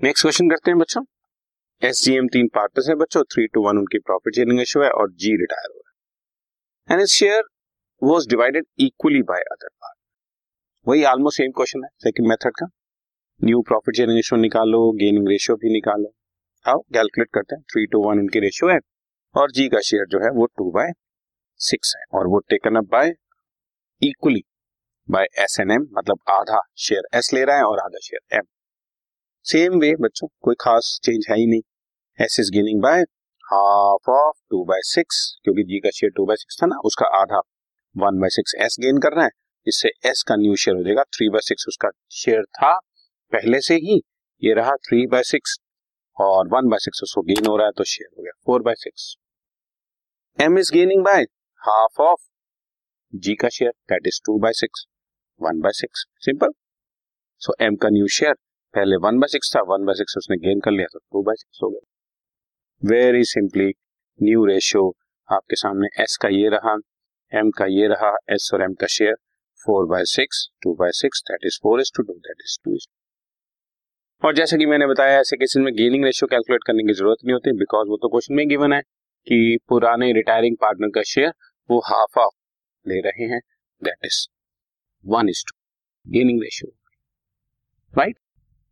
Next question करते हैं बच्चों। एस जी एम तीन पार्टनर्स है बच्चों। थ्री टू वन उनकी प्रॉफिट शेयरिंग रेशियो है और जी रिटायर हो। रहा है and share was divided equally by other part वही ऑलमोस्ट सेम क्वेश्चन है सेकंड मेथड का। न्यू प्रॉफिट शेयरिंग रेशियो निकालो गेनिंग रेशियो भी निकालो। आओ कैलकुलेट करते हैं। थ्री टू वन उनकी रेशियो है और जी का शेयर जो है वो टू बाय सिक्स है और वो taken up by equally by S N M मतलब आधा शेयर एस ले रहा है और आधा शेयर एम सेम वे बच्चों, कोई खास चेंज है ही नहीं। S is gaining by half of two by six क्योंकि जी का शेयर टू बाय सिक्स था ना, उसका आधा one by six S gain कर रहा है, इससे एस का न्यू शेयर हो जाएगा थ्री बाय सिक्स उसका शेयर था पहले से ही, ये रहा थ्री बाय सिक्स और वन बाय सिक्स उसको गेन हो रहा है तो शेयर हो गया four by six M is gaining by half of G का share that is two by six one by six simple so M का न्यू शेयर पहले वन बाय सिक्स था, वन बाय सिक्स उसने gain कर लिया तो to by six हो गया। वेरी सिंपली न्यू रेशियो आपके सामने एस का ये रहा एम का ये रहा एस और एम का share four by six two by six that is four is two two that is two is और जैसे कि मैंने बताया, ऐसे केसेस में गेनिंग रेशियो कैलकुलेट करने की ज़रूरत नहीं होती बिकॉज़ वो तो क्वेश्चन में गिवन है, कि पुराने रिटायरिंग पार्टनर का शेयर वो हाफ़ ऑफ़ ले रहे हैं that is one is two gaining ratio right